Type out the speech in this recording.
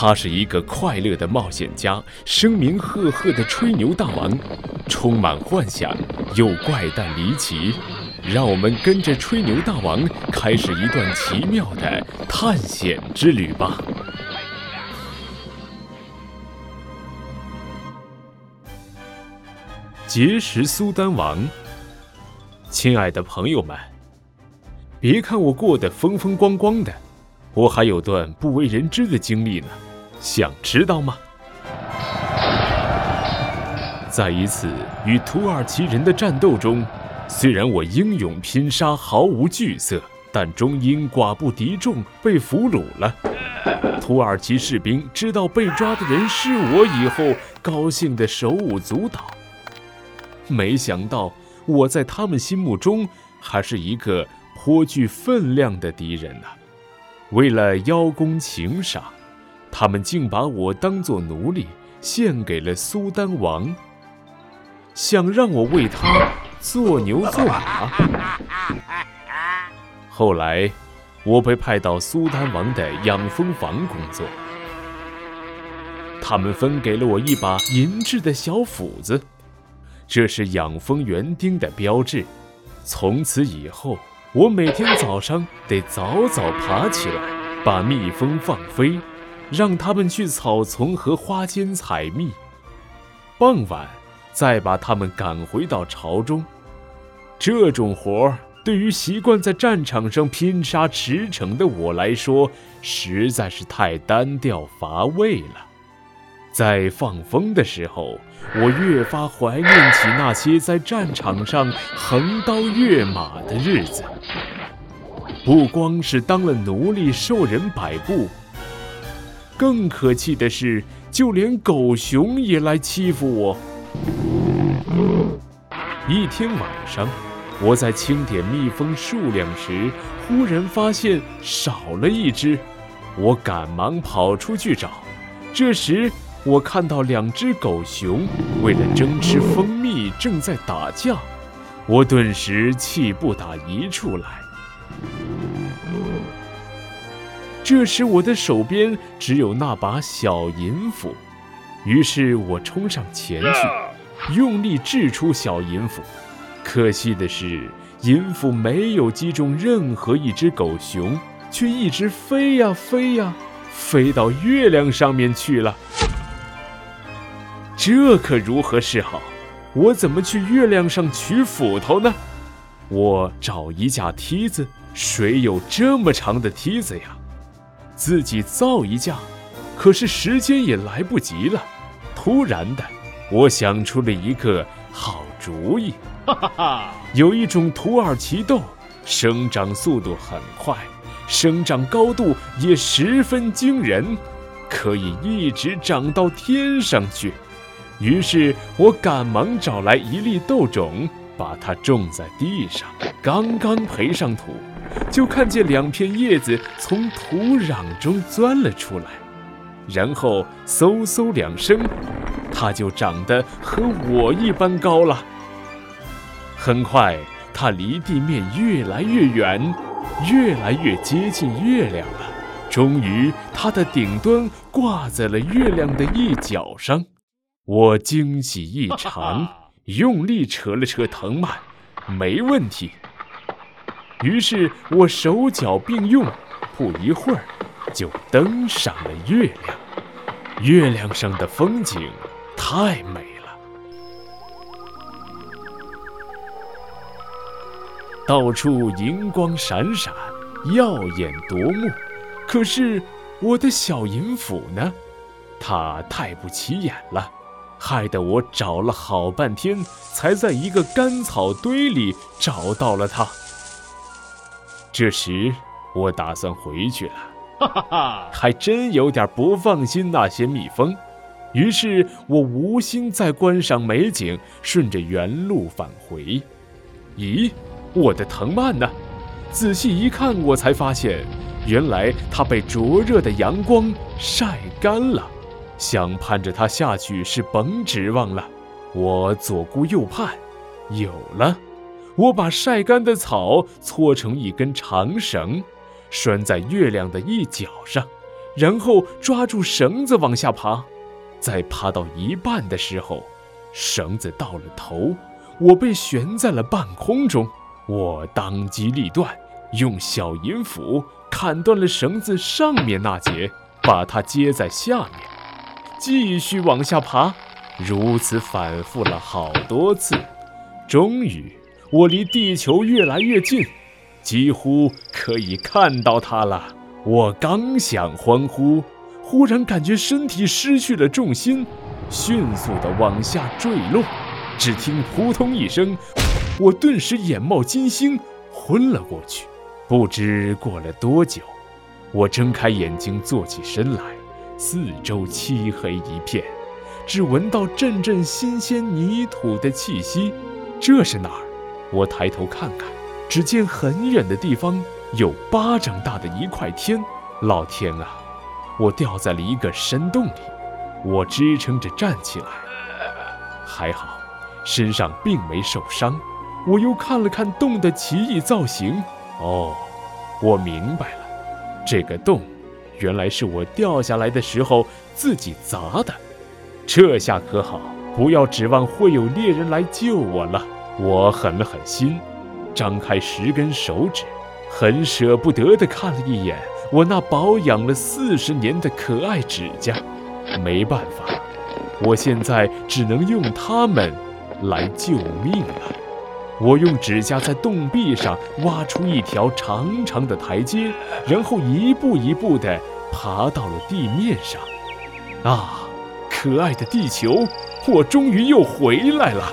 他是一个快乐的冒险家，声名赫赫的吹牛大王，充满幻想又怪诞离奇。让我们跟着吹牛大王开始一段奇妙的探险之旅吧！结识苏丹王，亲爱的朋友们，别看我过得风风光光的。我还有段不为人知的经历呢，想知道吗？在一次与土耳其人的战斗中，虽然我英勇拼杀，毫无惧色，但终因寡不敌众被俘虏了。土耳其士兵知道被抓的人是我以后，高兴得手舞足蹈。没想到我在他们心目中还是一个颇具分量的敌人呢。为了邀功请赏，他们竟把我当作奴隶献给了苏丹王，想让我为他做牛做马。后来，我被派到苏丹王的养蜂房工作，他们分给了我一把银质的小斧子，这是养蜂园丁的标志。从此以后。我每天早上得早早爬起来，把蜜蜂放飞，让它们去草丛和花间采蜜。傍晚，再把它们赶回到巢中。这种活儿对于习惯在战场上拼杀驰骋的我来说，实在是太单调乏味了。在放风的时候，我越发怀念起那些在战场上横刀跃马的日子。不光是当了奴隶受人摆布，更可气的是，就连狗熊也来欺负我。一天晚上，我在清点蜜蜂数量时，忽然发现少了一只，我赶忙跑出去找。这时，我看到两只狗熊为了争吃蜂蜜正在打架，我顿时气不打一处来。这时我的手边只有那把小银斧，于是我冲上前去，用力掷出小银斧。可惜的是，银斧没有击中任何一只狗熊，却一直飞呀飞呀，飞到月亮上面去了。这可如何是好？我怎么去月亮上取斧头呢？我找一架梯子，谁有这么长的梯子呀？自己造一架，可是时间也来不及了。突然的，我想出了一个好主意。哈哈哈！有一种土耳其豆，生长速度很快，生长高度也十分惊人，可以一直长到天上去。于是我赶忙找来一粒豆种，把它种在地上。刚刚培上土，就看见两片叶子从土壤中钻了出来，然后嗖嗖两声，它就长得和我一般高了。很快，它离地面越来越远，越来越接近月亮了。终于，它的顶端挂在了月亮的一角上。我惊喜异常，用力扯了扯藤蔓，没问题。于是我手脚并用，不一会儿就登上了月亮。月亮上的风景太美了，到处银光闪闪，耀眼夺目。可是我的小银斧呢？它太不起眼了。害得我找了好半天，才在一个干草堆里找到了它。这时，我打算回去了，哈哈哈，还真有点不放心那些蜜蜂。于是我无心再观赏美景，顺着原路返回。咦，我的藤蔓呢？仔细一看，我才发现，原来它被灼热的阳光晒干了。想盼着它下去是甭指望了。我左顾右盼，有了！我把晒干的草搓成一根长绳，拴在月亮的一角上，然后抓住绳子往下爬。在爬到一半的时候，绳子到了头，我被悬在了半空中。我当机立断，用小银斧砍断了绳子上面那节，把它接在下面，继续往下爬。如此反复了好多次，终于我离地球越来越近，几乎可以看到它了。我刚想欢呼。忽然感觉身体失去了重心，迅速地往下坠落。只听“扑通”一声，我顿时眼冒金星，昏了过去。不知过了多久，我睁开眼睛，坐起身来，四周漆黑一片，只闻到阵阵新鲜泥土的气息。这是哪儿？我抬头看看，只见很远的地方有巴掌大的一块天。老天啊！我掉在了一个深洞里，我支撑着站起来，还好，身上并没受伤。我又看了看洞的奇异造型，哦，我明白了，这个洞原来是我掉下来的时候自己砸的。这下可好，不要指望会有猎人来救我了。我狠了狠心，张开十根手指，很舍不得地看了一眼。我那保养了四十年的可爱指甲，没办法，我现在只能用它们来救命了。我用指甲在洞壁上挖出一条长长的台阶，然后一步一步地爬到了地面上。啊，可爱的地球，我终于又回来了。